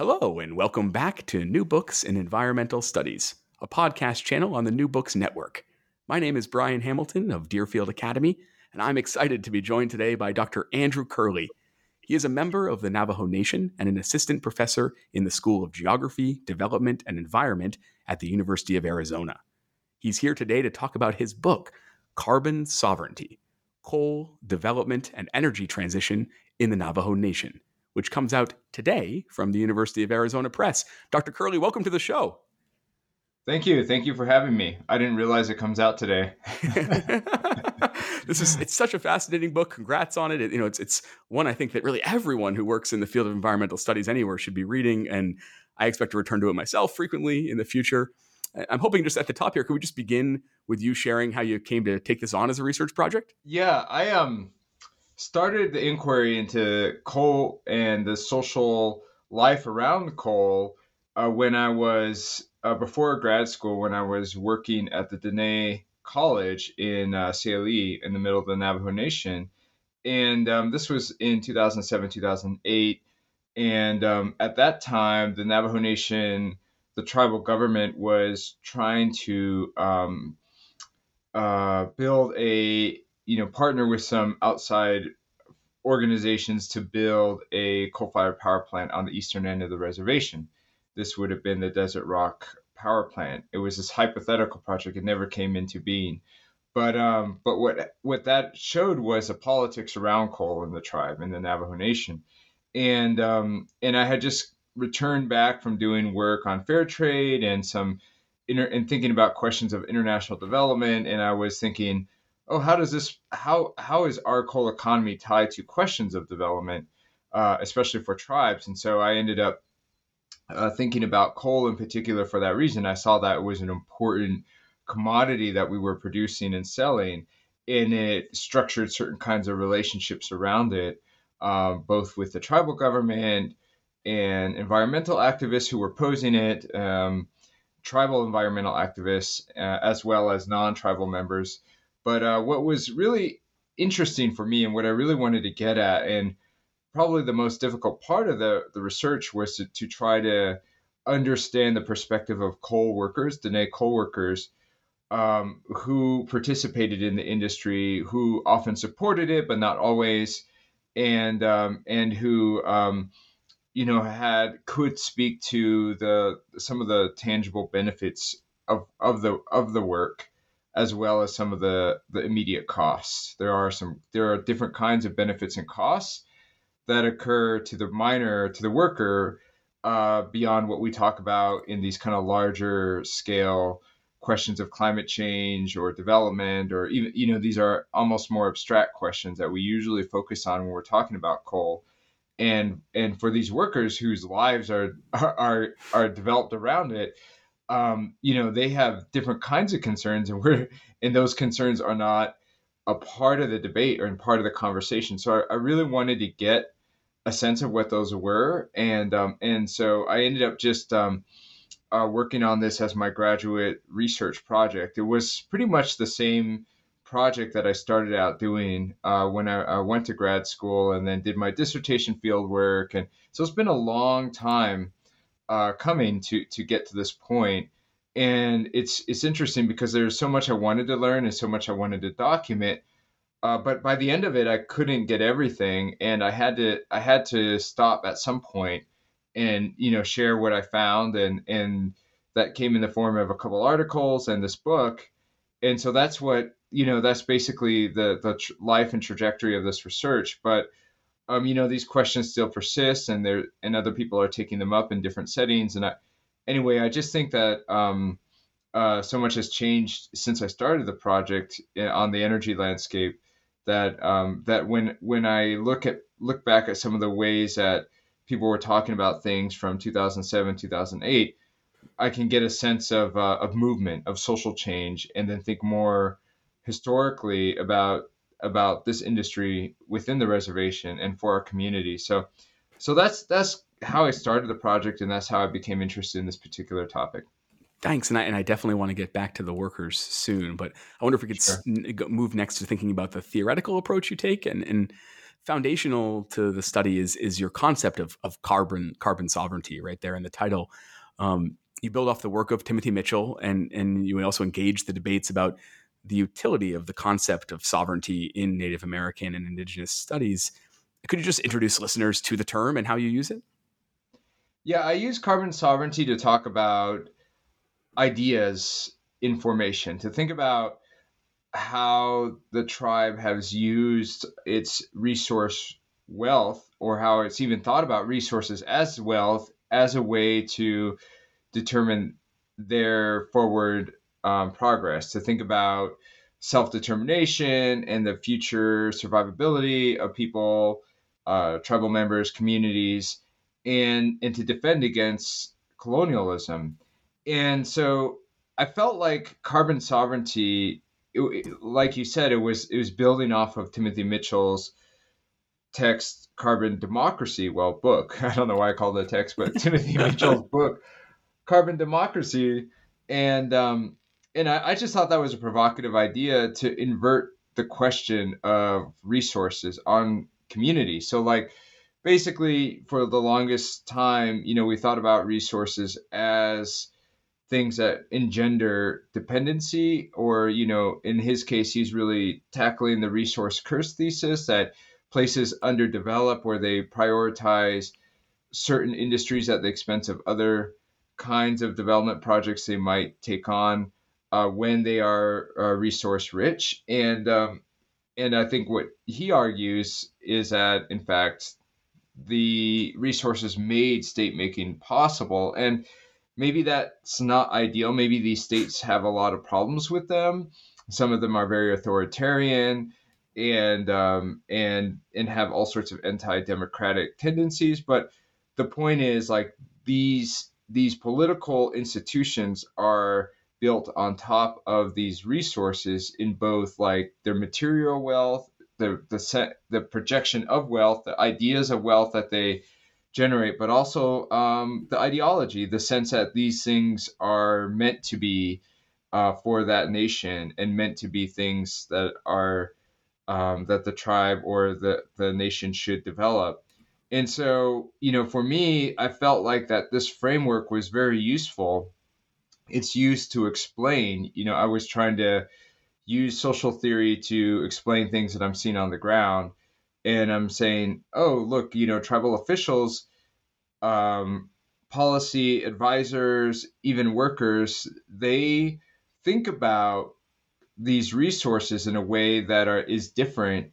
Hello, and welcome back to New Books in Environmental Studies, a podcast channel on the New Books Network. My name is Brian Hamilton of Deerfield Academy, and I'm excited to be joined today by Dr. Andrew Curley. He is a member of the Navajo Nation and an assistant professor in the School of Geography, Development, and Environment at the University of Arizona. He's here today to talk about his book, Carbon Sovereignty Coal, Development, and Energy Transition in the Navajo Nation which comes out today from the University of Arizona Press. Dr. Curley, welcome to the show. Thank you. Thank you for having me. I didn't realize it comes out today. this is it's such a fascinating book. Congrats on it. it. You know, it's it's one I think that really everyone who works in the field of environmental studies anywhere should be reading and I expect to return to it myself frequently in the future. I'm hoping just at the top here, could we just begin with you sharing how you came to take this on as a research project? Yeah, I um started the inquiry into coal and the social life around coal uh, when I was uh, before grad school when I was working at the Dene College in uh, Tsaile in the middle of the Navajo Nation, and um, this was in 2007 2008, and um, at that time the Navajo Nation, the tribal government was trying to um, uh, build a you know partner with some outside organizations to build a coal-fired power plant on the eastern end of the reservation. This would have been the Desert Rock power plant. It was this hypothetical project; it never came into being. But um, but what what that showed was the politics around coal in the tribe in the Navajo Nation, and um, and I had just returned back from doing work on fair trade and some inter- and thinking about questions of international development, and I was thinking oh, how does this how how is our coal economy tied to questions of development, uh, especially for tribes? And so I ended up uh, thinking about coal in particular for that reason. I saw that it was an important commodity that we were producing and selling, and it structured certain kinds of relationships around it, uh, both with the tribal government and environmental activists who were opposing it. Um, tribal environmental activists, uh, as well as non tribal members but uh, what was really interesting for me and what I really wanted to get at, and probably the most difficult part of the, the research was to, to try to understand the perspective of coal workers, Dene coal workers, um, who participated in the industry, who often supported it, but not always, and um, and who um, you know had could speak to the some of the tangible benefits of, of the of the work as well as some of the the immediate costs. There are some there are different kinds of benefits and costs that occur to the miner to the worker uh, beyond what we talk about in these kind of larger scale questions of climate change or development or even you know these are almost more abstract questions that we usually focus on when we're talking about coal and and for these workers whose lives are are are developed around it um, you know, they have different kinds of concerns, and we're and those concerns are not a part of the debate or in part of the conversation. So I, I really wanted to get a sense of what those were, and um, and so I ended up just um, uh, working on this as my graduate research project. It was pretty much the same project that I started out doing uh, when I, I, went to grad school and then did my dissertation field work. And so it's been a long time uh, coming to to get to this point. And it's it's interesting because there's so much I wanted to learn and so much I wanted to document. Uh, but by the end of it, I couldn't get everything, and I had to I had to stop at some point and you know share what I found, and and that came in the form of a couple articles and this book, and so that's what you know that's basically the the tr- life and trajectory of this research, but. Um, you know these questions still persist, and there and other people are taking them up in different settings. And I, anyway, I just think that um, uh, so much has changed since I started the project eh, on the energy landscape that um, that when when I look at look back at some of the ways that people were talking about things from 2007 2008 I can get a sense of uh, of movement of social change and then think more historically about about this industry within the reservation and for our community so so that's that's how I started the project and that's how I became interested in this particular topic Thanks, and I and I definitely want to get back to the workers soon. But I wonder if we could sure. s- move next to thinking about the theoretical approach you take, and and foundational to the study is is your concept of of carbon carbon sovereignty, right there in the title. Um, you build off the work of Timothy Mitchell, and and you also engage the debates about the utility of the concept of sovereignty in Native American and Indigenous studies. Could you just introduce listeners to the term and how you use it? Yeah, I use carbon sovereignty to talk about ideas in formation, to think about how the tribe has used its resource wealth or how it's even thought about resources as wealth as a way to determine their forward um, progress, to think about self determination and the future survivability of people, uh, tribal members, communities, and, and to defend against colonialism and so I felt like carbon sovereignty, it, like you said, it was it was building off of Timothy Mitchell's text, Carbon Democracy. Well, book. I don't know why I called it text, but Timothy Mitchell's book, Carbon Democracy, and um, and I, I just thought that was a provocative idea to invert the question of resources on community. So like basically for the longest time, you know, we thought about resources as things that engender dependency or you know in his case he's really tackling the resource curse thesis that places underdeveloped where they prioritize certain industries at the expense of other kinds of development projects they might take on uh, when they are uh, resource rich and um, and I think what he argues is that in fact the resources made state making possible and maybe that's not ideal. Maybe these states have a lot of problems with them. Some of them are very authoritarian and um, and and have all sorts of anti-democratic tendencies. But the point is, like these these political institutions are built on top of these resources in both like their material wealth, the the set, the projection of wealth, the ideas of wealth that they generate, but also um, the ideology, the sense that these things are meant to be uh, for that nation and meant to be things that are um, that the tribe or the the nation should develop. And so, you know, for me, I felt like that this framework was very useful. It's used to explain, you know, I was trying to use social theory to explain things that I'm seeing on the ground. And I'm saying, oh, look, you know, tribal officials, um, policy advisors, even workers, they think about these resources in a way that are is different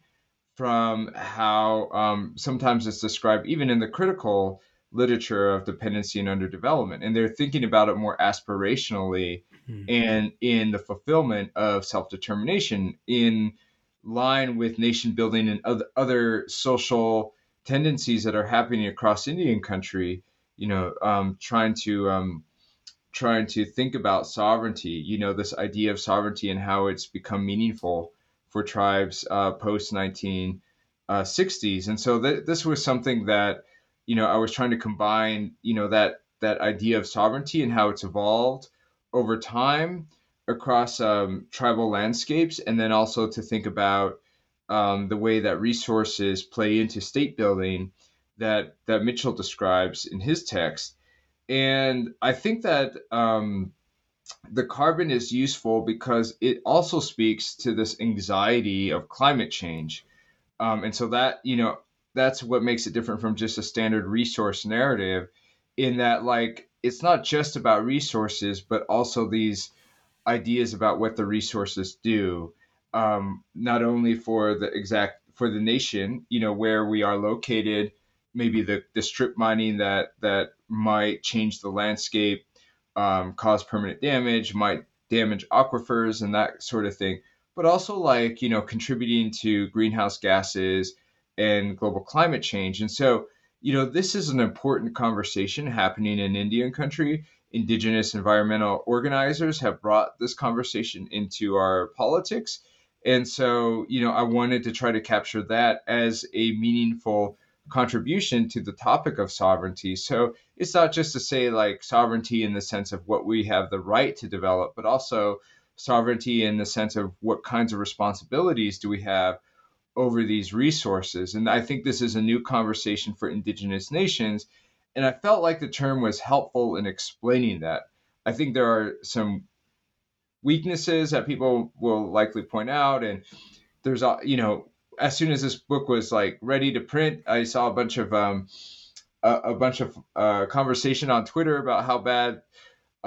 from how um, sometimes it's described, even in the critical literature of dependency and underdevelopment. And they're thinking about it more aspirationally mm-hmm. and in the fulfillment of self determination in line with nation building and other, other social tendencies that are happening across Indian country. You know, um, trying to um, trying to think about sovereignty. You know, this idea of sovereignty and how it's become meaningful for tribes uh, post 1960s. Uh, and so th- this was something that you know I was trying to combine. You know that that idea of sovereignty and how it's evolved over time across um, tribal landscapes, and then also to think about um, the way that resources play into state building that that Mitchell describes in his text. And I think that um, the carbon is useful because it also speaks to this anxiety of climate change. Um, and so that, you know, that's what makes it different from just a standard resource narrative in that like it's not just about resources but also these ideas about what the resources do um, not only for the exact for the nation you know where we are located maybe the, the strip mining that that might change the landscape um, cause permanent damage might damage aquifers and that sort of thing but also like you know contributing to greenhouse gases and global climate change. And so, you know, this is an important conversation happening in Indian country. Indigenous environmental organizers have brought this conversation into our politics. And so, you know, I wanted to try to capture that as a meaningful contribution to the topic of sovereignty. So it's not just to say like sovereignty in the sense of what we have the right to develop, but also sovereignty in the sense of what kinds of responsibilities do we have over these resources. And I think this is a new conversation for indigenous nations. And I felt like the term was helpful in explaining that. I think there are some weaknesses that people will likely point out. And there's, you know, as soon as this book was like ready to print, I saw a bunch of, um, a, a bunch of uh, conversation on Twitter about how bad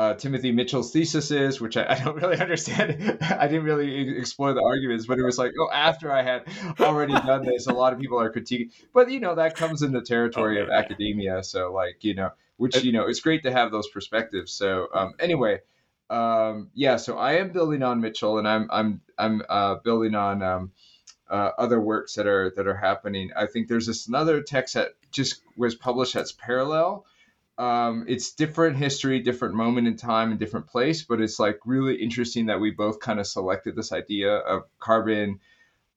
uh, Timothy Mitchell's thesis is, which I, I, don't really understand. I didn't really explore the arguments, but it was like, oh, after I had already done this, a lot of people are critiquing. But you know, that comes in the territory okay. of academia. So, like, you know, which you know, it's great to have those perspectives. So, um, anyway, um, yeah. So I am building on Mitchell, and I'm I'm I'm uh, building on um, uh, other works that are that are happening. I think there's this another text that just was published that's parallel um, it's different history, different moment in time, and different place. But it's like really interesting that we both kind of selected this idea of carbon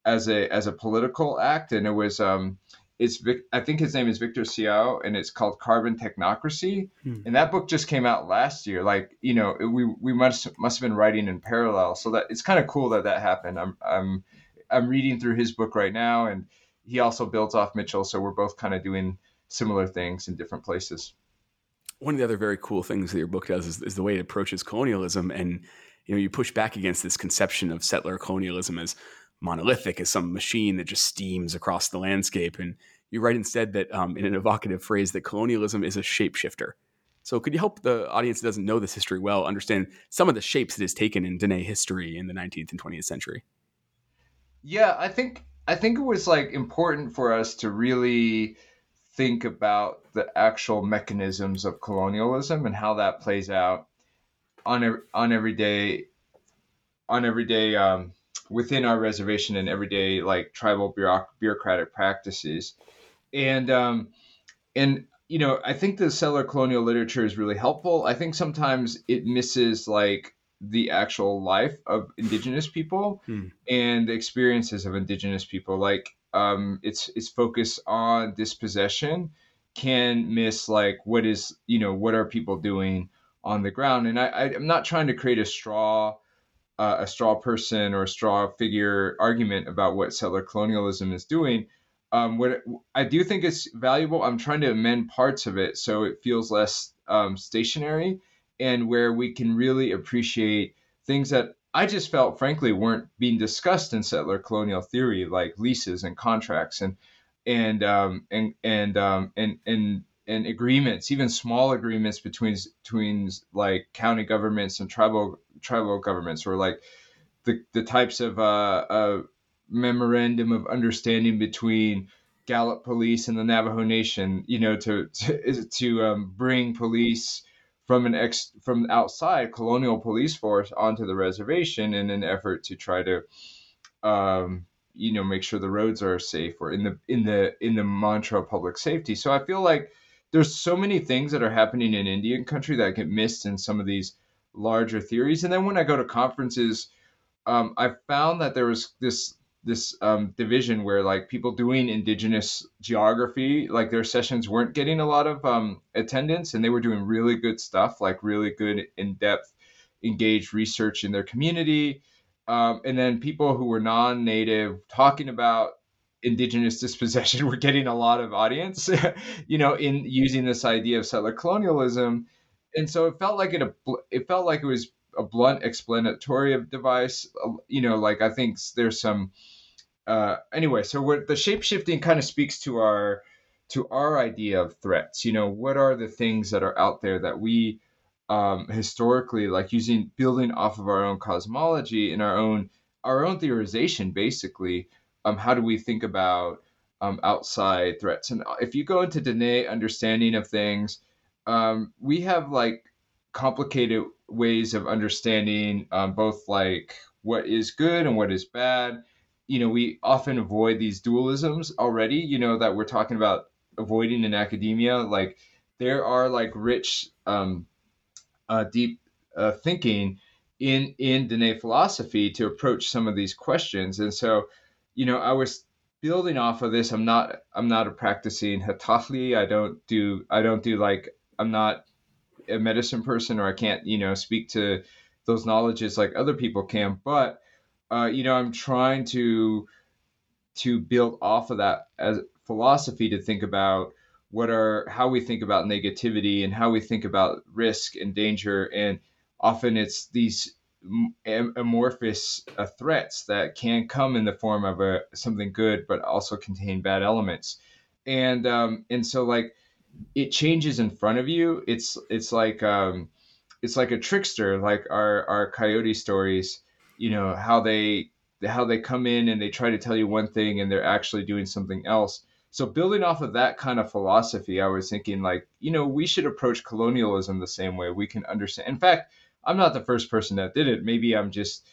as a as a political act, and it was um, it's I think his name is Victor Seow, and it's called Carbon Technocracy. Hmm. And that book just came out last year. Like you know, we we must must have been writing in parallel, so that it's kind of cool that that happened. I'm I'm I'm reading through his book right now, and he also builds off Mitchell, so we're both kind of doing similar things in different places one of the other very cool things that your book does is, is, the way it approaches colonialism. And you know you push back against this conception of settler colonialism as monolithic as some machine that just steams across the landscape. And you write instead that um, in an evocative phrase that colonialism is a shapeshifter. So could you help the audience that doesn't know this history well understand some of the shapes it has taken in Dene history in the 19th and 20th century? Yeah i think i think it was like important for us to really think about the actual mechanisms of colonialism and how that plays out on on everyday on everyday um, within our reservation and everyday like tribal bureauc- bureaucratic practices. And um, and you know i think the settler colonial literature is really helpful. I think sometimes it misses like the actual life of indigenous people hmm. and the experiences of indigenous people. Like um, its its focus on dispossession can miss like what is you know what are people doing on the ground? And I, I am not trying to create a straw uh, a straw person or a straw figure argument about what settler colonialism is doing. Um, what I do think it's valuable. I'm trying to amend parts of it so it feels less um, stationary and where we can really appreciate things that I just felt, frankly, weren't being discussed in settler colonial theory, like leases and contracts and and um, and and um, and and and agreements, even small agreements between between like county governments and tribal tribal governments, or like the the types of uh, memorandum of understanding between Gallup Police and the Navajo Nation, you know, to to, to um, bring police from an ex from outside colonial police force onto the reservation in an effort to try to um, you know make sure the roads are safe or in the in the in the mantra of public safety. So i feel like there's so many things that are happening in indian country that get missed in some of these larger theories. And then when i go to conferences um, i found that there was this this um, division where like people doing indigenous geography like their sessions weren't getting a lot of um, attendance and they were doing really good stuff like really good in-depth engaged research in their community um, and then people who were non-native talking about indigenous dispossession were getting a lot of audience you know in using this idea of settler colonialism and so it felt like it it felt like it was a blunt explanatory device. Uh, you know, like I think there's some. Uh, anyway, so what the shape shifting kind of speaks to our to our idea of threats. You know, what are the things that are out there that we um, historically like using building off of our own cosmology and our own our own theorization, basically. Um, how do we think about um, outside threats? And if you go into Dene understanding of things, um, we have like complicated ways of understanding um, both like what is good and what is bad. You know, we often avoid these dualisms already. You know that we're talking about avoiding in academia. Like there are like rich, um, uh, deep uh, thinking in in Dene philosophy to approach some of these questions. And so, you know, I was building off of this. I'm not I'm not a practicing hatahli. I don't do I don't do like I'm not a medicine person or I can't you know speak to those knowledges like other people can. But uh, you know, I'm trying to to build off of that as philosophy to think about what are how we think about negativity and how we think about risk and danger. And often it's these amorphous uh, threats that can come in the form of a something good but also contain bad elements. And um and so like it changes in front of you. It's it's like um it's like a trickster like our our coyote stories you know how they how they come in and they try to tell you one thing and they're actually doing something else. So building off of that kind of philosophy i was thinking like you know we should approach colonialism the same way. We can understand in fact i'm not the first person that did it. Maybe i'm just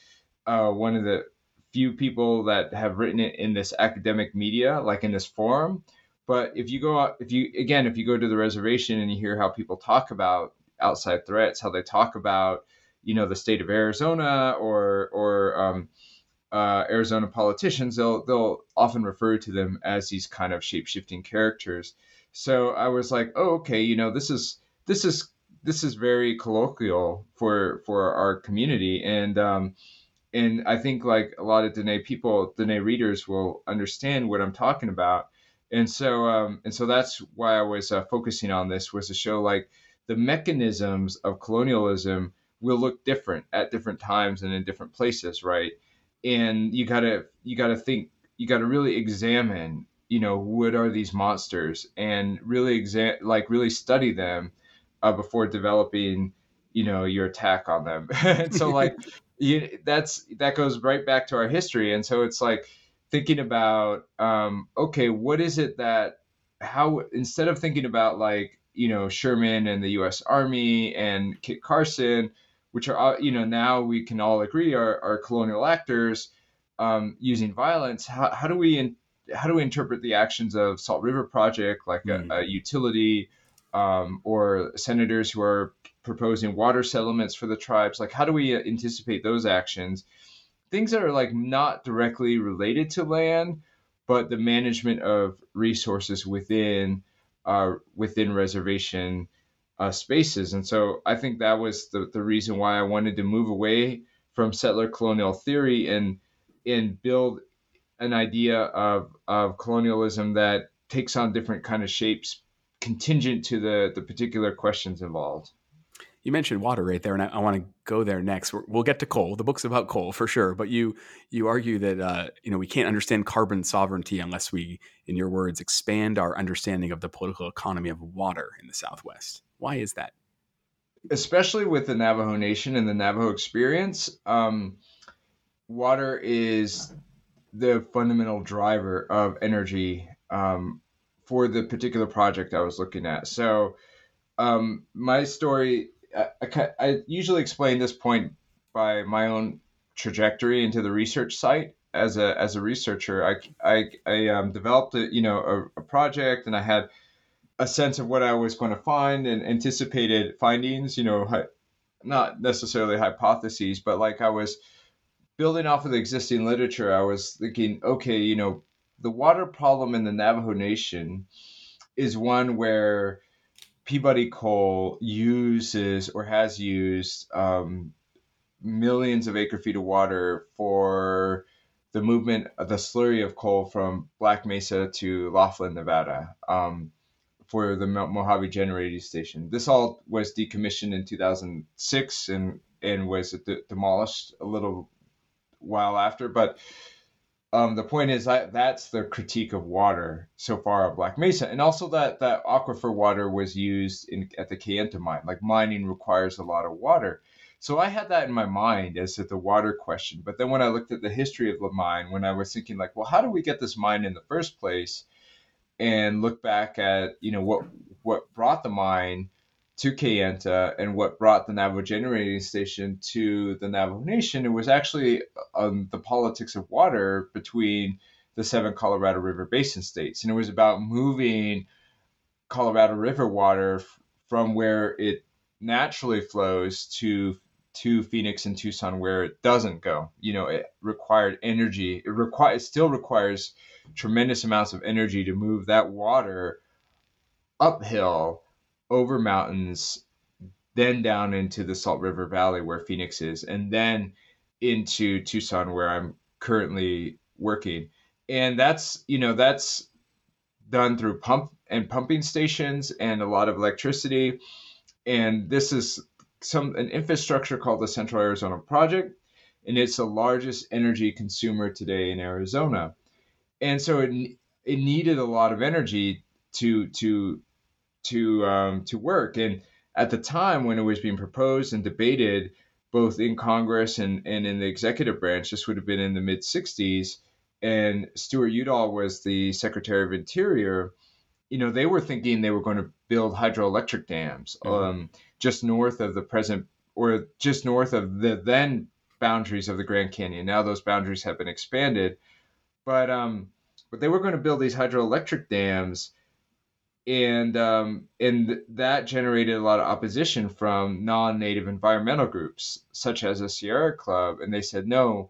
uh, one of the few people that have written it in this academic media like in this forum. But if you go out if you again if you go to the reservation and you hear how people talk about outside threats how they talk about you know the state of arizona or or um, uh, Arizona politicians, they'll they'll often refer to them as these kind of shape shifting characters. So I was like, oh, okay, you know, this is this is this is very colloquial for for our community, and um, and I think like a lot of Dene people, Dene readers will understand what I'm talking about, and so um, and so that's why I was uh, focusing on this was to show like the mechanisms of colonialism will look different at different times and in different places, right? and you gotta you gotta think you gotta really examine you know what are these monsters and really exam like really study them uh, before developing you know your attack on them and so like you that's that goes right back to our history and so it's like thinking about um, okay what is it that how instead of thinking about like you know sherman and the us army and kit carson which are you know now we can all agree are, are colonial actors um, using violence. How, how do we in, how do we interpret the actions of Salt River Project, like mm. a, a, utility, um, or senators who are proposing water settlements for the tribes? Like, how do we anticipate those actions? Things that are like not directly related to land, but the management of resources within uh, within reservation uh, spaces. And so I think that was the, the reason why I wanted to move away from settler colonial theory and and build an idea of, of colonialism that takes on different kind of shapes contingent to the, the particular questions involved. You mentioned water right there, and I, I want to go there next. we will get to coal. The book's about coal for sure, but you you argue that uh, you know we can't understand carbon sovereignty unless we, in your words, expand our understanding of the political economy of water in the Southwest. Why is that? Especially with the Navajo Nation and the Navajo experience, um, water is the fundamental driver of energy um, for the particular project I was looking at. So, um, my story, I, I, I, usually explain this point by my own trajectory into the research site. As a as a researcher, I I, I um, developed a you know a, a project, and I had a sense of what I was going to find and anticipated findings, you know, not necessarily hypotheses, but like I was building off of the existing literature, I was thinking, okay, you know, the water problem in the Navajo Nation is one where Peabody coal uses or has used um, millions of acre feet of water for the movement of the slurry of coal from Black Mesa to Laughlin, Nevada. Um, for the Mojave Generating Station. This all was decommissioned in 2006 and and was de- demolished a little while after. But um, the point is that that's the critique of water so far at Black Mesa, and also that that aquifer water was used in at the Kayenta mine. Like mining requires a lot of water. So I had that in my mind as to the water question. But then when I looked at the history of the mine, when I was thinking like, well, how do we get this mine in the first place? And look back at you know what what brought the mine to Kayenta and what brought the Navajo Generating Station to the Navajo Nation, it was actually um, the politics of water between the seven Colorado River Basin states. And it was about moving Colorado River water f- from where it naturally flows to to Phoenix and Tucson where it doesn't go. You know, it required energy. It require it still requires tremendous amounts of energy to move that water uphill over mountains, then down into the Salt River Valley where Phoenix is, and then into Tucson where I'm currently working. And that's, you know, that's done through pump and pumping stations and a lot of electricity. And this is some an infrastructure called the Central Arizona Project, and it's the largest energy consumer today in Arizona. And so it it needed a lot of energy to to to um, to work. And at the time when it was being proposed and debated, both in Congress and, and in the executive branch, this would have been in the mid 60s, and Stuart Udall was the Secretary of Interior. You know, they were thinking they were going to build hydroelectric dams mm-hmm. um, just north of the present, or just north of the then boundaries of the Grand Canyon. Now those boundaries have been expanded, but um, but they were going to build these hydroelectric dams and um, and that generated a lot of opposition from non-native environmental groups such as the Sierra Club, and they said no,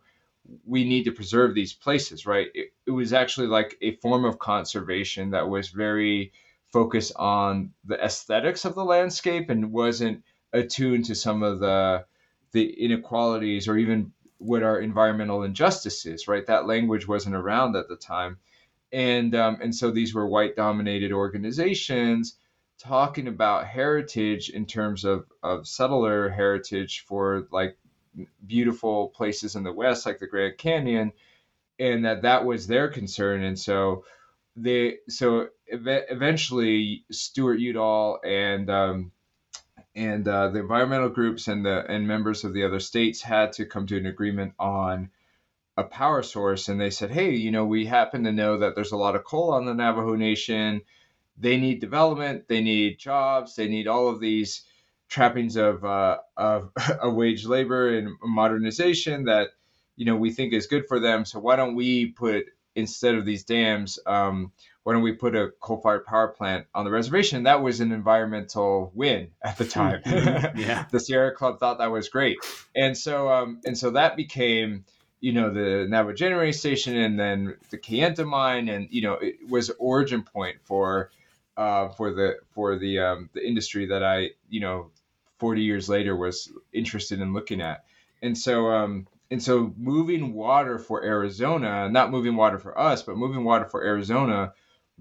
we need to preserve these places. Right? It, it was actually like a form of conservation that was very focused on the aesthetics of the landscape and wasn't attuned to some of the the inequalities or even what are environmental injustices. Right? That language wasn't around at the time and um, and so these were white dominated organizations talking about heritage in terms of of settler heritage for like beautiful places in the west like the Grand Canyon and that that was their concern and so they so ev- eventually Stuart Udall and um, and uh, the environmental groups and the and members of the other states had to come to an agreement on a power source and they said, hey, you know, we happen to know that there's a lot of coal on the Navajo Nation. They need development, they need jobs, they need all of these trappings of, uh, of, of wage labor and modernization that, you know, we think is good for them. So why don't we put, instead of these dams, um, why don't we put a coal-fired power plant on the reservation? That was an environmental win at the time. yeah, the Sierra Club thought that was great, and so um, and so that became you know the Navajo Generating Station and then the Kayenta mine, and you know it was origin point for uh, for the for the um, the industry that I you know 40 years later was interested in looking at, and so um, and so moving water for Arizona, not moving water for us, but moving water for Arizona,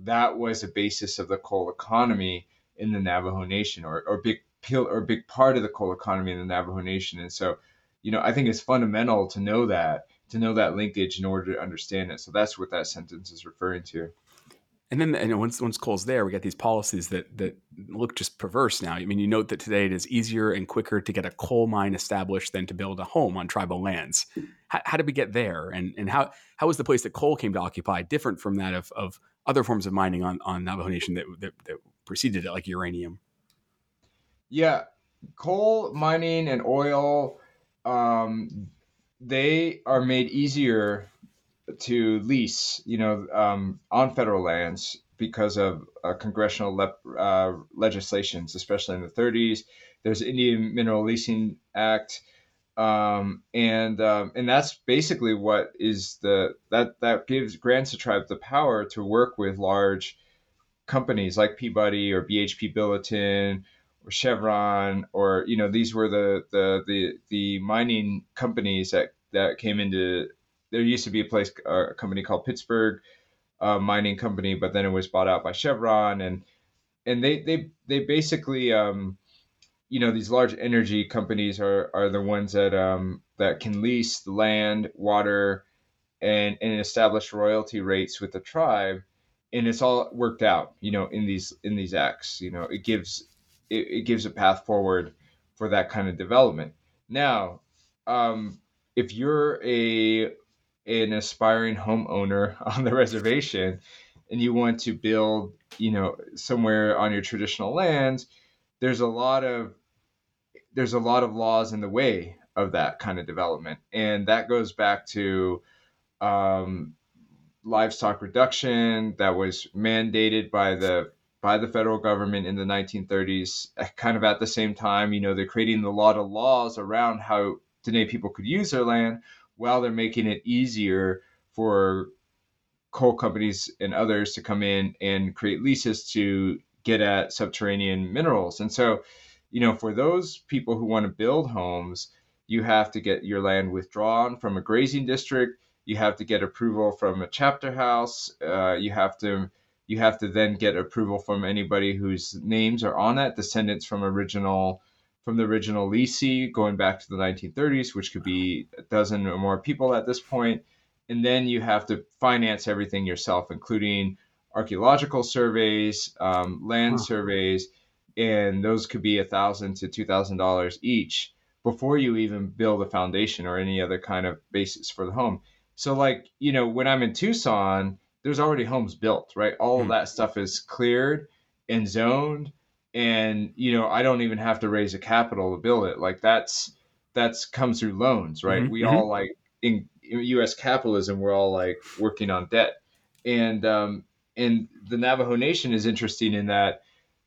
that was a basis of the coal economy in the Navajo Nation, or or big or big part of the coal economy in the Navajo Nation, and so you know, I think it's fundamental to know that, to know that linkage in order to understand it. So that's what that sentence is referring to. And then, and once once coal's there, we get these policies that that look just perverse now. I mean, you note that today it is easier and quicker to get a coal mine established than to build a home on tribal lands. How, how did we get there? And and how how was the place that coal came to occupy different from that of, of other forms of mining on, on Navajo Nation that, that, that preceded it, like uranium? Yeah, coal mining and oil um, they are made easier to lease, you know, um, on federal lands because of uh, congressional le- uh, legislations, especially in the 30s. There's Indian Mineral Leasing Act, um, and um, and that's basically what is the that that gives grants a tribe the power to work with large companies like Peabody or BHP Billiton or Chevron, or you know, these were the the the the mining companies that that came into. There used to be a place, a company called Pittsburgh uh, Mining Company, but then it was bought out by Chevron, and and they they they basically um, you know these large energy companies are are the ones that um, that can lease land, water, and and establish royalty rates with the tribe, and it's all worked out, you know, in these in these acts. You know, it gives it, it gives a path forward for that kind of development. Now, um, if you're a an aspiring homeowner on the reservation and you want to build, you know, somewhere on your traditional lands, there's a lot of there's a lot of laws in the way of that kind of development, and that goes back to um, livestock reduction that was mandated by the by the federal government in the 1930s. Kind of at the same time, you know, they're creating a lot of laws around how Dene people could use their land, while they're making it easier for coal companies and others to come in and create leases to get at subterranean minerals. And so, you know, for those people who want to build homes, you have to get your land withdrawn from a grazing district. You have to get approval from a chapter house. Uh, you have to you have to then get approval from anybody whose names are on that, descendants from original from the original leasee going back to the 1930s, which could be a dozen or more people at this point. And then you have to finance everything yourself, including archaeological surveys, um, land surveys, and those could be a thousand to two thousand dollars each before you even build a foundation or any other kind of basis for the home. So, like you know, when I'm in Tucson, there's already homes built, right? All of that stuff is cleared and zoned and you know i don't even have to raise a capital to build it like that's that's comes through loans right mm-hmm. we mm-hmm. all like in us capitalism we're all like working on debt and um and the navajo nation is interesting in that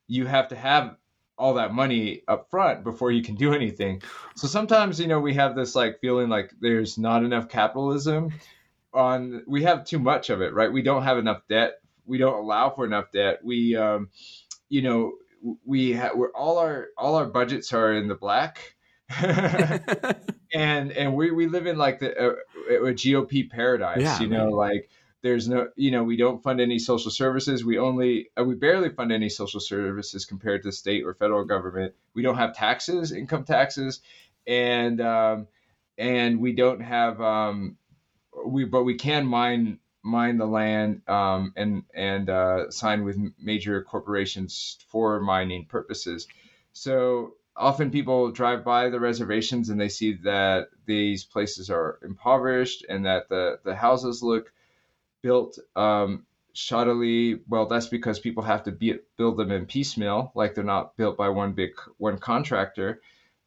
you have to have all that money up front before you can do anything. So sometimes you know we have this like feeling like there's not enough capitalism on we have too much of it right? We don't have enough debt. We don't allow for enough debt. We um you know we have we're all our all our budgets are in the black. And and we, we live in like the a, a GOP paradise yeah, you know like there's no you know we don't fund any social services. We only uh, we barely fund any social services compared to the state or federal government. We don't have taxes income taxes. And um and we don't have um we but we can mine mine the land um, and and uh, sign with major corporations for mining purposes. So often people drive by the reservations and they see that these places are impoverished and that the the houses look built um, shoddily. Well, that's because people have to be, build them in piecemeal, like they're not built by one big one contractor.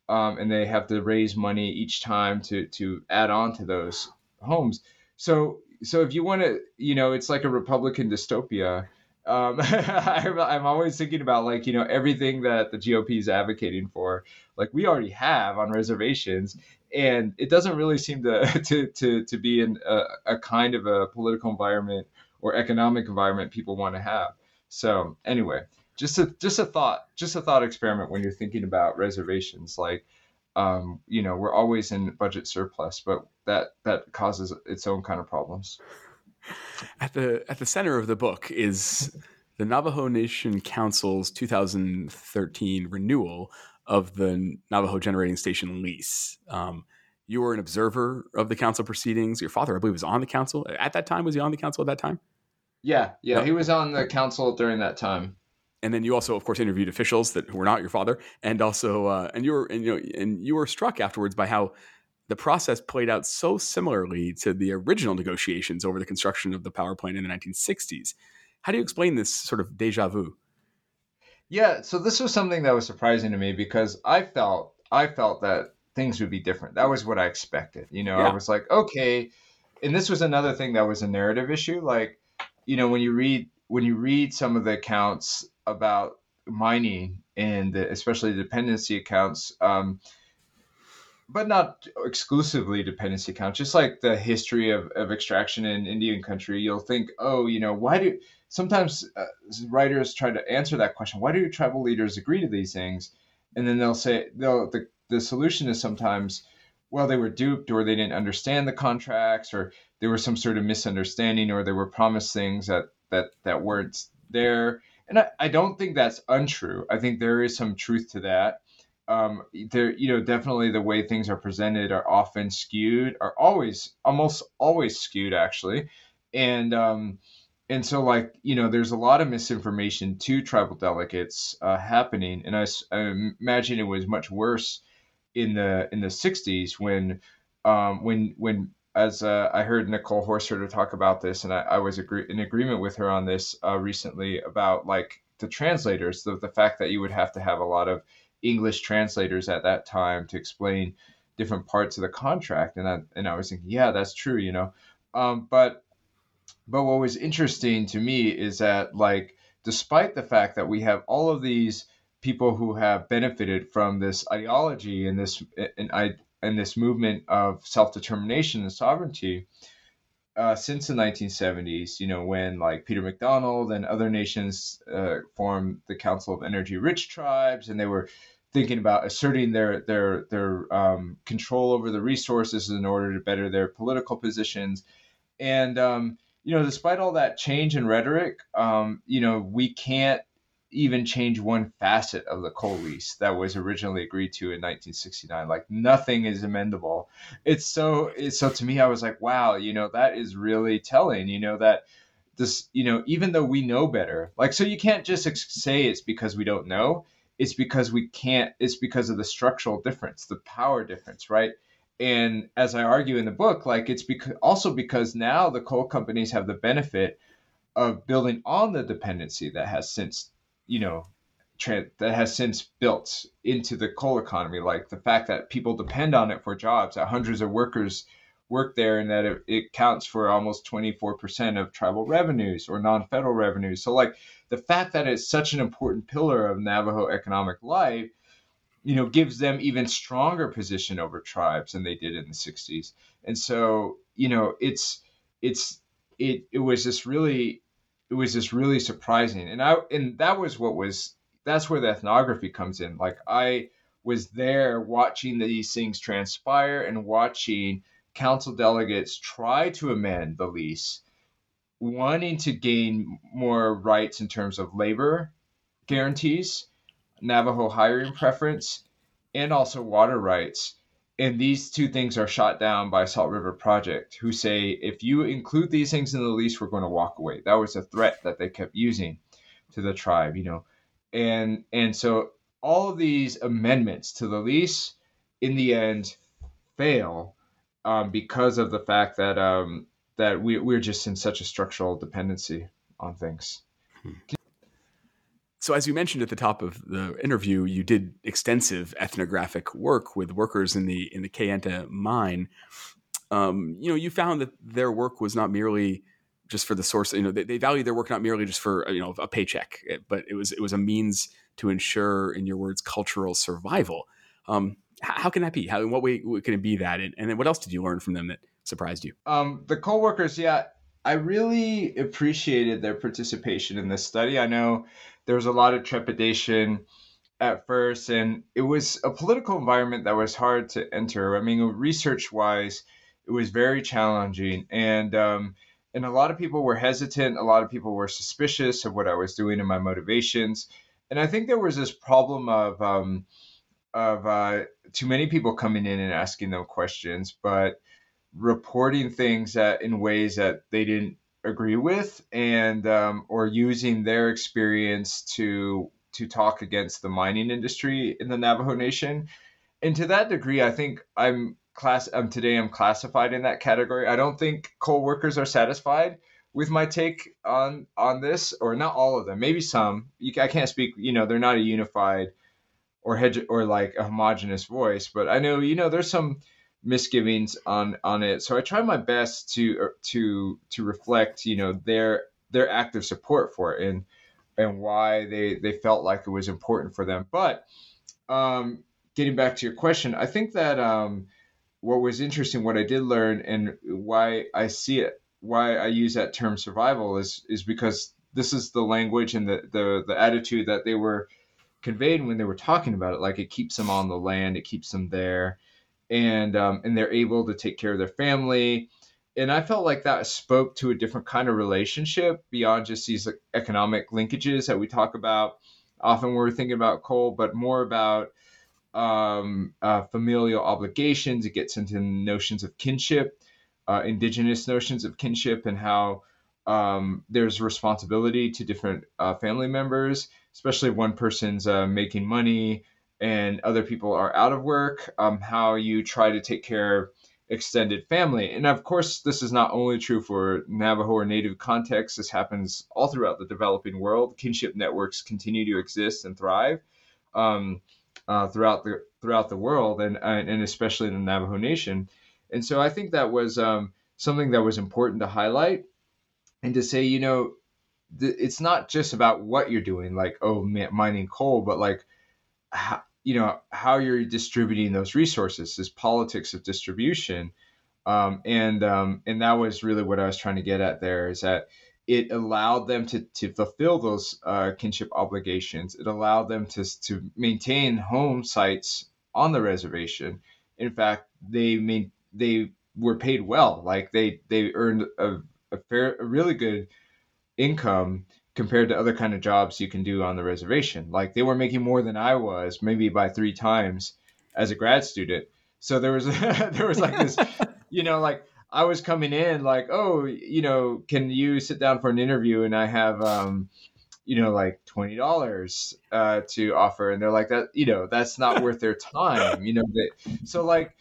Um, and they have to raise money each time to to add on to those homes. So so if you want to, you know, it's like a Republican dystopia. Um, I'm always thinking about like you know everything that the GOP is advocating for, like we already have on reservations, and it doesn't really seem to to to, to be in a, a kind of a political environment or economic environment people want to have. So anyway, just a just a thought, just a thought experiment when you're thinking about reservations, like um, you know, we're always in budget surplus, but that that causes its own kind of problems. At the at the center of the book is the Navajo Nation Council's 2013 renewal of the Navajo Generating Station lease. Um, you were an observer of the council proceedings. Your father, I believe, was on the council at that time. Was he on the council at that time? Yeah, yeah, he was on the council during that time and then you also, of course, interviewed officials that were not your father, and also, uh, and you were, and, you know, and you were struck afterwards by how the process played out so similarly to the original negotiations over the construction of the power plant in the 1960s. How do you explain this sort of deja vu? Yeah, so this was something that was surprising to me because I felt I felt that things would be different. That was what I expected. You know, yeah. I was like, okay, and this was another thing that was a narrative issue. Like, you know, when you read when you read some of the accounts about mining and the, especially dependency accounts, um, but not exclusively dependency accounts. Just like the history of, of extraction in Indian country, you'll think, oh, you know, why do sometimes uh, writers try to answer that question? Why do tribal leaders agree to these things? And then they'll say, they'll the the solution is sometimes well they were duped or they didn't understand the contracts or there was some sort of misunderstanding or they were promised things that that that weren't there and I, I don't think that's untrue. I think there is some truth to that. Um, there, you know, definitely the way things are presented are often skewed, are always, almost always skewed, actually, and um, and so like you know, there's a lot of misinformation to tribal delegates uh, happening, and I, I imagine it was much worse in the in the 60s when um, when when as uh, I heard Nicole Horster talk about this, and I, I was agree- in agreement with her on this uh, recently about like the translators, the, the fact that you would have to have a lot of English translators at that time to explain different parts of the contract, and I, and I was thinking, yeah, that's true, you know, um, but but what was interesting to me is that like despite the fact that we have all of these people who have benefited from this ideology and this and I and this movement of self determination and sovereignty uh, since the 1970s, you know, when like Peter MacDonald and other nations uh, formed the Council of Energy Rich Tribes, and they were thinking about asserting their their their um, control over the resources in order to better their political positions, and um, you know, despite all that change in rhetoric, um, you know, we can't even change one facet of the coal lease that was originally agreed to in 1969 like nothing is amendable. It's so it's so to me i was like wow you know that is really telling you know that this you know even though we know better like so you can't just say it's because we don't know. It's because we can't it's because of the structural difference the power difference right and as i argue in the book like it's because also because now the coal companies have the benefit of building on the dependency that has since you know tra- that has since built into the coal economy. Like the fact that people depend on it for jobs that hundreds of workers work there and that it, it counts for almost 24% of tribal revenues or non-federal revenues. So like the fact that it's such an important pillar of navajo economic life you know gives them even stronger position over tribes than they did in the 60s and so you know it's it's it it was just really it was just really surprising. And i and that was what was that's where the ethnography comes in. Like i was there watching these things transpire and watching council delegates try to amend the lease wanting to gain more rights in terms of labor guarantees navajo hiring preference and also water rights and these two things are shot down by Salt River Project, who say if you include these things in the lease, we're going to walk away. That was a threat that they kept using to the tribe, you know, and and so all of these amendments to the lease, in the end, fail um, because of the fact that um, that we, we're just in such a structural dependency on things. Hmm. So, as you mentioned at the top of the interview, you did extensive ethnographic work with workers in the in the Kayenta mine. Um, you know, you found that their work was not merely just for the source. You know, they, they value their work not merely just for you know a paycheck, but it was it was a means to ensure, in your words, cultural survival. Um, how can that be? How in what way can it be that? And, and then what else did you learn from them that surprised you? Um, the co-workers, yeah, I really appreciated their participation in this study. I know there was a lot of trepidation at first, and it was a political environment that was hard to enter. I mean, research wise, it was very challenging, and um, and a lot of people were hesitant. A lot of people were suspicious of what I was doing and my motivations, and I think there was this problem of um, of uh, too many people coming in and asking them questions, but reporting things that in ways that they didn't agree with and um, or using their experience to to talk against the mining industry in the Navajo Nation. And to that degree, I think I'm class um, today I'm classified in that category. I don't think coal workers are satisfied with my take on on this, or not all of them. Maybe some. You, I can't speak. You know, they're not a unified or hedge or like a homogenous voice. But I know you know there's some misgivings on on it. So I try my best to er, to to reflect, you know, their their active support for it and and why they they felt like it was important for them. But um, getting back to your question, I think that um, what was interesting, what I did learn, and why I see it, why I use that term survival is is because this is the language and the the, the attitude that they were conveyed when they were talking about it. Like it keeps them on the land, it keeps them there and um, and they're able to take care of their family and I felt like that spoke to a different kind of relationship beyond just these economic linkages that we talk about often when we're thinking about coal, but more about um, uh, familial obligations. It gets into notions of kinship, uh, indigenous notions of kinship, and how um, there's responsibility to different uh, family members, especially one person's uh, making money and other people are out of work. Um, how you try to take care of extended family. And of course, this is not only true for Navajo or Native contexts, this happens all throughout the developing world. Kinship networks continue to exist and thrive um, uh, throughout the throughout the world, and and especially in the Navajo Nation. And so I think that was um, something that was important to highlight and to say, you know, th- it's not just about what you're doing, like oh, mining coal, but like how, you know how you're distributing those resources this politics of distribution um, and um, and that was really what I was trying to get at there is that it allowed them to, to fulfill those uh, kinship obligations. It allowed them to, to maintain home sites on the reservation. In fact, they made, they were paid well. Like they they earned a, a fair a really good income compared to other kind of jobs you can do on the reservation. Like they were making more than I was, maybe by three times as a grad student. So there was there was like this, you know, like I was coming in like, oh, you know, can you sit down for an interview? And I have, um, you know, like twenty dollars uh, to offer, and they're like that, you know, that's not worth their time, you know. So like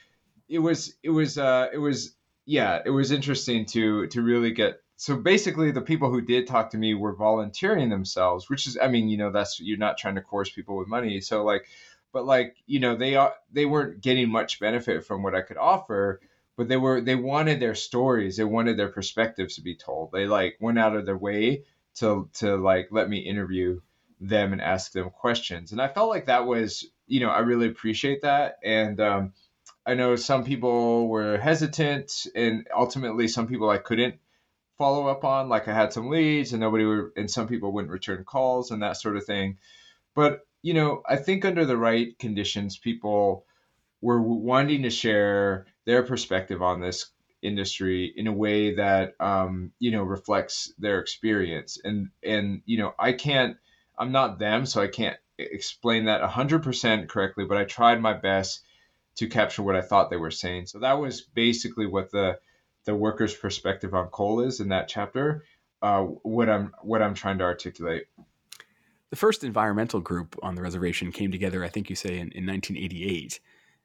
it was it was uh, it was yeah, it was interesting to to really get so basically the people who did talk to me were volunteering themselves which is i mean you know that's you're not trying to coerce people with money. So like but like you know they are they weren't getting much benefit from what i could offer but they were they wanted their stories. They wanted their perspectives to be told. They like went out of their way to to like let me interview them and ask them questions. And i felt like that was you know i really appreciate that. And um, i know some people were hesitant and ultimately some people i couldn't follow up on. Like I had some leads and nobody would, and some people wouldn't return calls and that sort of thing. But, you know, I think under the right conditions, people were wanting to share their perspective on this industry in a way that, um, you know, reflects their experience. And, and, you know, I can't, I'm not them, so I can't explain that 100% correctly, but I tried my best to capture what I thought they were saying. So that was basically what the, the worker's perspective on coal is in that chapter. Uh, what I'm what I'm trying to articulate. The first environmental group on the reservation came together, I think you say, in, in 1988.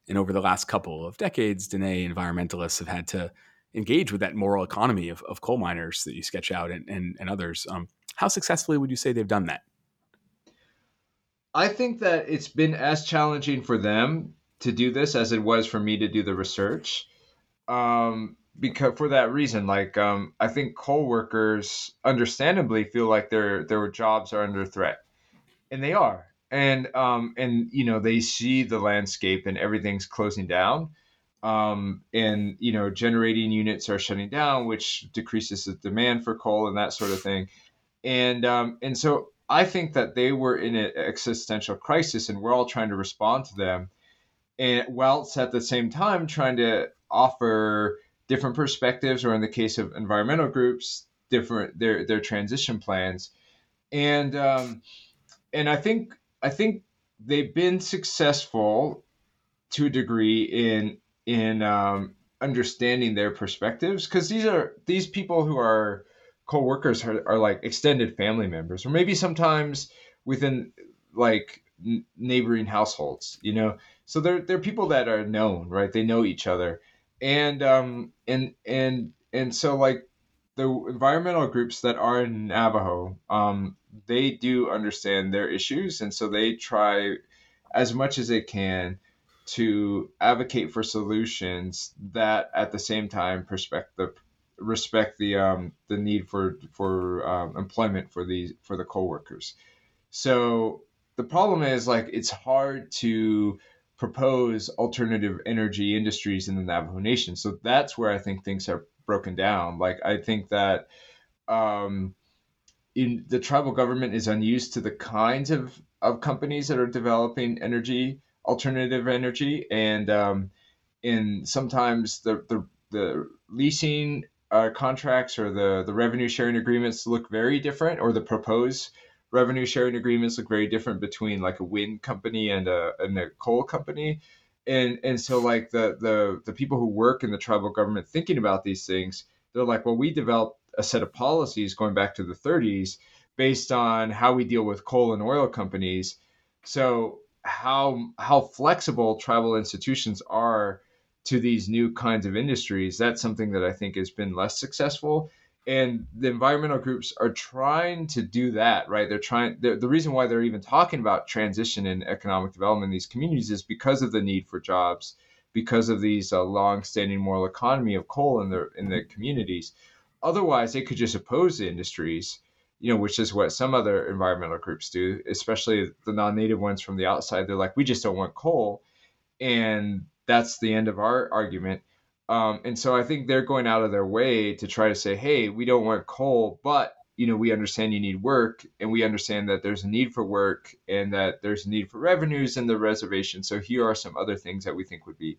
And over the last couple of decades, Diné environmentalists have had to engage with that moral economy of, of coal miners that you sketch out and, and, and others. Um, how successfully would you say they've done that? I think that it's been as challenging for them to do this as it was for me to do the research. Um, because for that reason, like um, I think coal workers understandably feel like their their jobs are under threat, and they are. And um, and you know they see the landscape and everything's closing down, um, and you know generating units are shutting down, which decreases the demand for coal and that sort of thing. And um, and so I think that they were in an existential crisis, and we're all trying to respond to them, and whilst at the same time trying to offer different perspectives, or in the case of environmental groups, different their their transition plans, and um, and I think I think they've been successful to a degree in in um, understanding their perspectives because these are these people who are co-workers are, are like extended family members or maybe sometimes within like neighboring households you know? So they're they're people that are known right? They know each other and um and and and so like the environmental groups that are in Navajo, um, they do understand their issues, and so they try as much as they can to advocate for solutions that, at the same time, respect the respect the um, the need for for um, employment for these for the co-workers. So the problem is like it's hard to propose alternative energy industries in the Navajo Nation. So that's where I think things are broken down. Like I think that um, in the tribal government is unused to the kinds of, of companies that are developing energy, alternative energy, and um, and sometimes the, the the leasing uh, contracts or the the revenue sharing agreements look very different, or the proposed revenue sharing agreements look very different between like a wind company and a and a coal company. And and so like the the the people who work in the tribal government thinking about these things, they're like, well, we developed a set of policies going back to the 30s based on how we deal with coal and oil companies. So how how flexible tribal institutions are to these new kinds of industries, that's something that I think has been less successful. And the environmental groups are trying to do that, right? They're trying. They're, the reason why they're even talking about transition and economic development in these communities is because of the need for jobs, because of these uh, long-standing moral economy of coal in the in the communities. Otherwise, they could just oppose the industries, you know, which is what some other environmental groups do, especially the non-native ones from the outside. They're like, we just don't want coal, and that's the end of our argument. Um, and so I think they're going out of their way to try to say, hey, we don't want coal, but you know, we understand you need work, and we understand that there's a need for work, and that there's a need for revenues in the reservation. So here are some other things that we think would be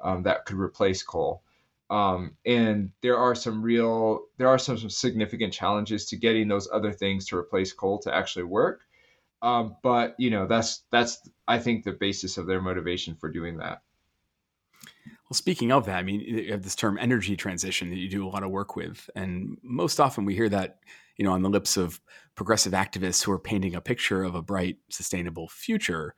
um, that could replace coal. Um, and there are some real, there are some, some significant challenges to getting those other things to replace coal to actually work. Um, but you know, that's that's I think the basis of their motivation for doing that. Well, speaking of that, I mean, you have this term energy transition that you do a lot of work with. And most often we hear that, you know, on the lips of progressive activists who are painting a picture of a bright, sustainable future.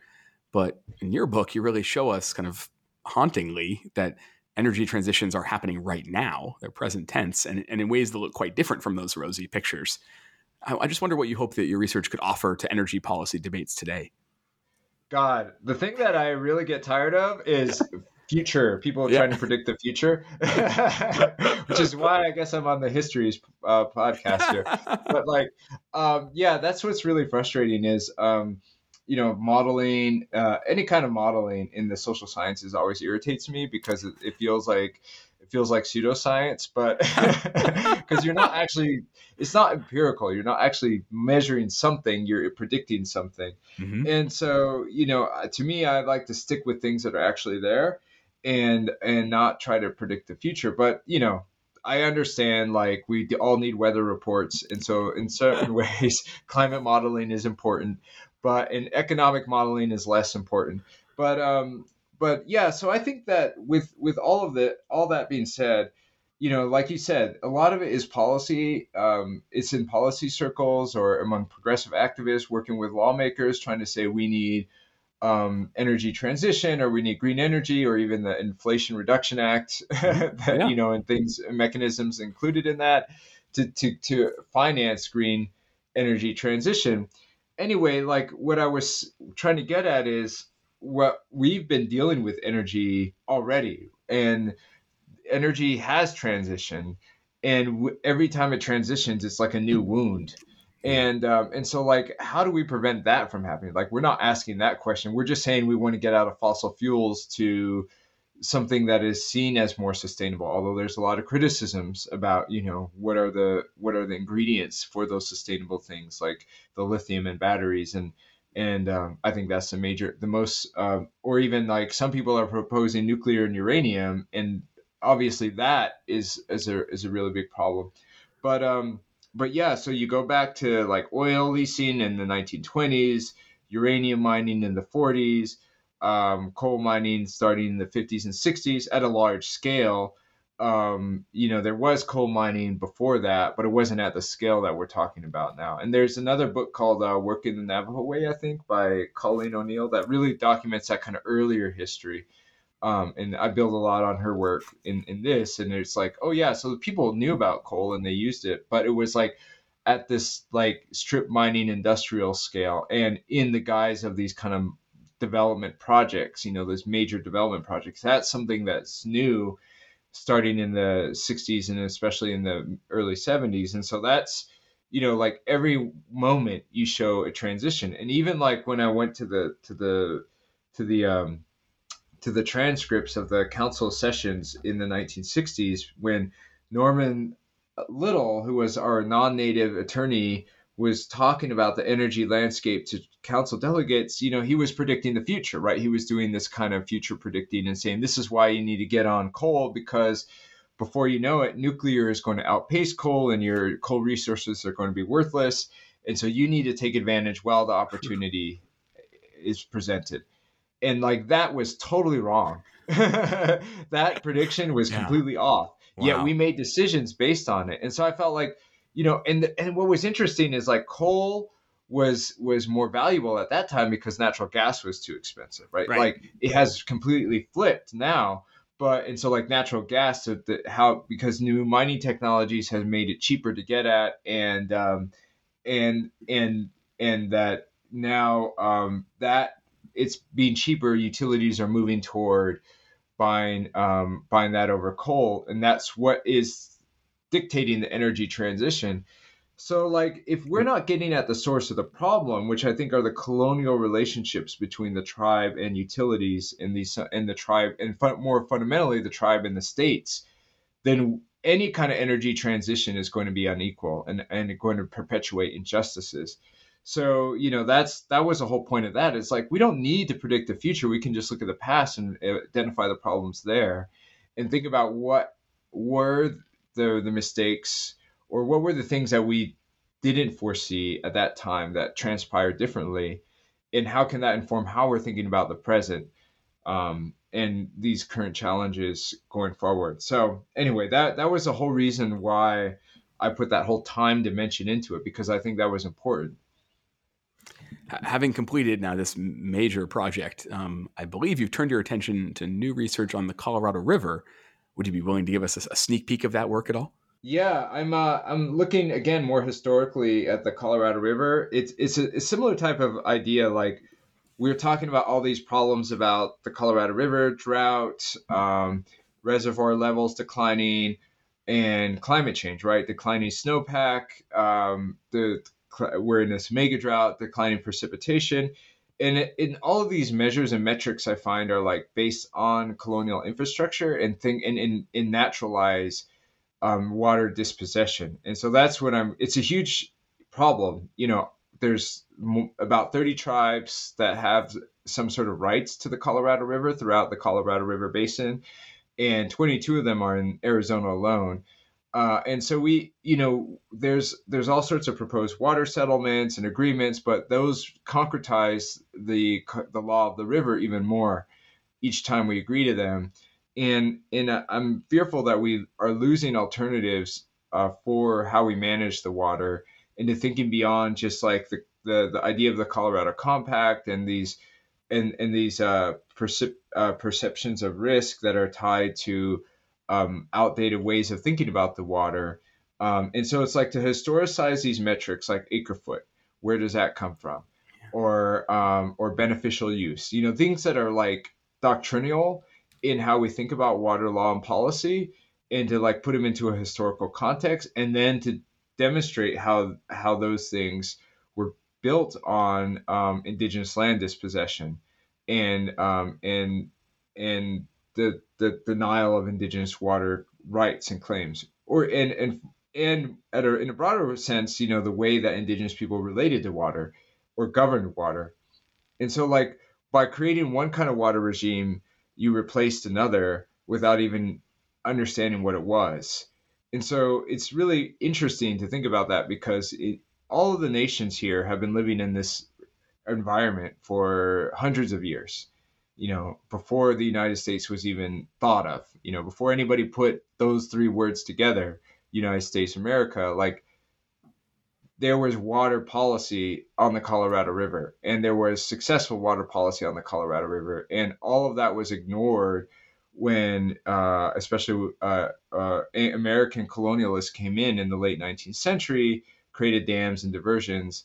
But in your book, you really show us kind of hauntingly that energy transitions are happening right now. They're present tense and, and in ways that look quite different from those rosy pictures. I, I just wonder what you hope that your research could offer to energy policy debates today. God, the thing that I really get tired of is future. People yeah. trying to predict the future which is why i guess i'm on the histories uh, podcast here. But like um, yeah that's what's really frustrating is um, you know modeling uh, any kind of modeling in the social sciences always irritates me because it, it feels like it feels like pseudoscience but because you're not actually it's not empirical. You're not actually measuring something you're predicting something. Mm-hmm. and so you know to me i like to stick with things that are actually there and and not try to predict the future. But you know i understand like we all need weather reports. And so in certain ways climate modeling is important but in economic modeling is less important. But um but yeah so i think that with with all of the all that being said you know like you said a lot of it is policy um, it's in policy circles or among progressive activists working with lawmakers trying to say we need um, energy transition or we need green energy or even the Inflation Reduction Act, that, yeah. you know, and things, mechanisms included in that to, to, to finance green energy transition. Anyway, like what I was trying to get at is what we've been dealing with energy already, and energy has transitioned. And w- every time it transitions, it's like a new wound and um, and so like how do we prevent that from happening? Like we're not asking that question. We're just saying we want to get out of fossil fuels to something that is seen as more sustainable although there's a lot of criticisms about you know what are the what are the ingredients for those sustainable things like the lithium and batteries. And and um, i think that's the major the most um, or even like some people are proposing nuclear and uranium and obviously that is is a is a really big problem. But um but yeah, so you go back to like oil leasing in the 1920s, uranium mining in the 40s, um, coal mining starting in the 50s and 60s at a large scale. Um, you know, there was coal mining before that, but it wasn't at the scale that we're talking about now. And there's another book called uh, Working the Navajo Way, I think, by Colleen O'Neill that really documents that kind of earlier history. Um, and I build a lot on her work in, in this. And it's like, oh yeah, so people knew about coal and they used it, but it was like at this like strip mining industrial scale and in the guise of these kind of development projects, you know, those major development projects. That's something that's new starting in the 60s and especially in the early 70s. And so that's, you know, like every moment you show a transition. And even like when I went to the to the to the um to the transcripts of the council sessions in the 1960s when Norman Littell, who was our non native attorney, was talking about the energy landscape to council delegates, you know, he was predicting the future, right? He was doing this kind of future predicting and saying, this is why you need to get on coal because before you know it, nuclear is going to outpace coal and your coal resources are going to be worthless. And so you need to take advantage while the opportunity is presented. And like that was totally wrong. that prediction was yeah. completely off. Wow. Yet we made decisions based on it. And so I felt like, you know, and and what was interesting is like coal was was more valuable at that time because natural gas was too expensive, right? right. Like it has completely flipped now but and so like natural gas so the, how because new mining technologies has made it cheaper to get at and um, and and and that now um, that it's being cheaper utilities are moving toward buying um, buying that over coal and that's what is dictating the energy transition so, like, if we're not getting at the source of the problem, which I think are the colonial relationships between the tribe and utilities in these in the tribe, and fun, more fundamentally, the tribe and the states, then any kind of energy transition is going to be unequal and and going to perpetuate injustices. So, you know, that's that was the whole point of that. It's like we don't need to predict the future. We can just look at the past and identify the problems there, and think about what were the the mistakes or what were the things that we didn't foresee at that time that transpired differently and how can that inform how we're thinking about the present um, and these current challenges going forward so anyway that that was the whole reason why i put that whole time dimension into it because i think that was important having completed now this major project um, i believe you've turned your attention to new research on the colorado river would you be willing to give us a, a sneak peek of that work at all yeah, I'm uh, I'm looking again more historically at the Colorado River. It's it's a, a, similar type of idea. Like we are talking about all these problems about the Colorado River drought, um, reservoir levels declining, and climate change. Right, declining snowpack. Um, the we're in this mega drought, declining precipitation. And in all of these measures and metrics, I find are like based on colonial infrastructure and think and in, in naturalize um, water dispossession. And so that's what I'm, it's a huge problem. You know, there's about 30 tribes that have some sort of rights to the Colorado River throughout the Colorado River Basin, and 22 of them are in Arizona alone. Uh, and so we, you know, there's there's all sorts of proposed water settlements and agreements, but those concretize the the law of the river even more each time we agree to them. And and I'm fearful that we are losing alternatives uh, for how we manage the water into thinking beyond just like the, the, the idea of the Colorado Compact and these and and these uh, percep- uh, perceptions of risk that are tied to um, outdated ways of thinking about the water. Um, and so it's like to historicize these metrics like acre foot. Where does that come from? Or um, or beneficial use. You know things that are like doctrinal in how we think about water law and policy and to like put them into a historical context and then to demonstrate how how those things were built on um, indigenous land dispossession and um, and and the the denial of indigenous water rights and claims or and and and at a, in a broader sense you know the way that indigenous people related to water or governed water and so like by creating one kind of water regime you replaced another without even understanding what it was. And so it's really interesting to think about that because it, all of the nations here have been living in this environment for hundreds of years. You know, before the United States was even thought of, you know, before anybody put those three words together, United States America, like there was water policy on the Colorado River, and there was successful water policy on the Colorado River, and all of that was ignored when, uh, especially uh, uh, American colonialists came in in the late 19th century, created dams and diversions,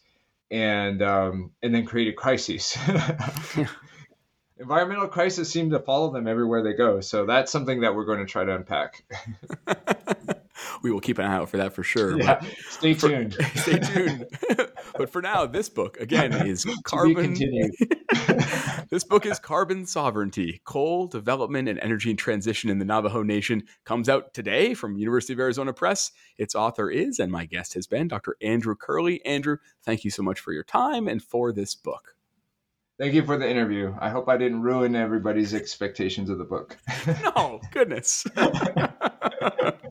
and um, and then created crises. Environmental crises seem to follow them everywhere they go, so that's something that we're going to try to unpack. we will keep an eye out for that for sure. Yeah, stay tuned. Stay tuned. but for now, this book again is carbon. this book is Carbon Sovereignty: Coal Development and Energy and Transition in the Navajo Nation. Comes out today from University of Arizona Press. Its author is, and my guest has been, Dr. Andrew Curley. Andrew, thank you so much for your time and for this book. Thank you for the interview. I hope I didn't ruin everybody's expectations of the book. no, goodness.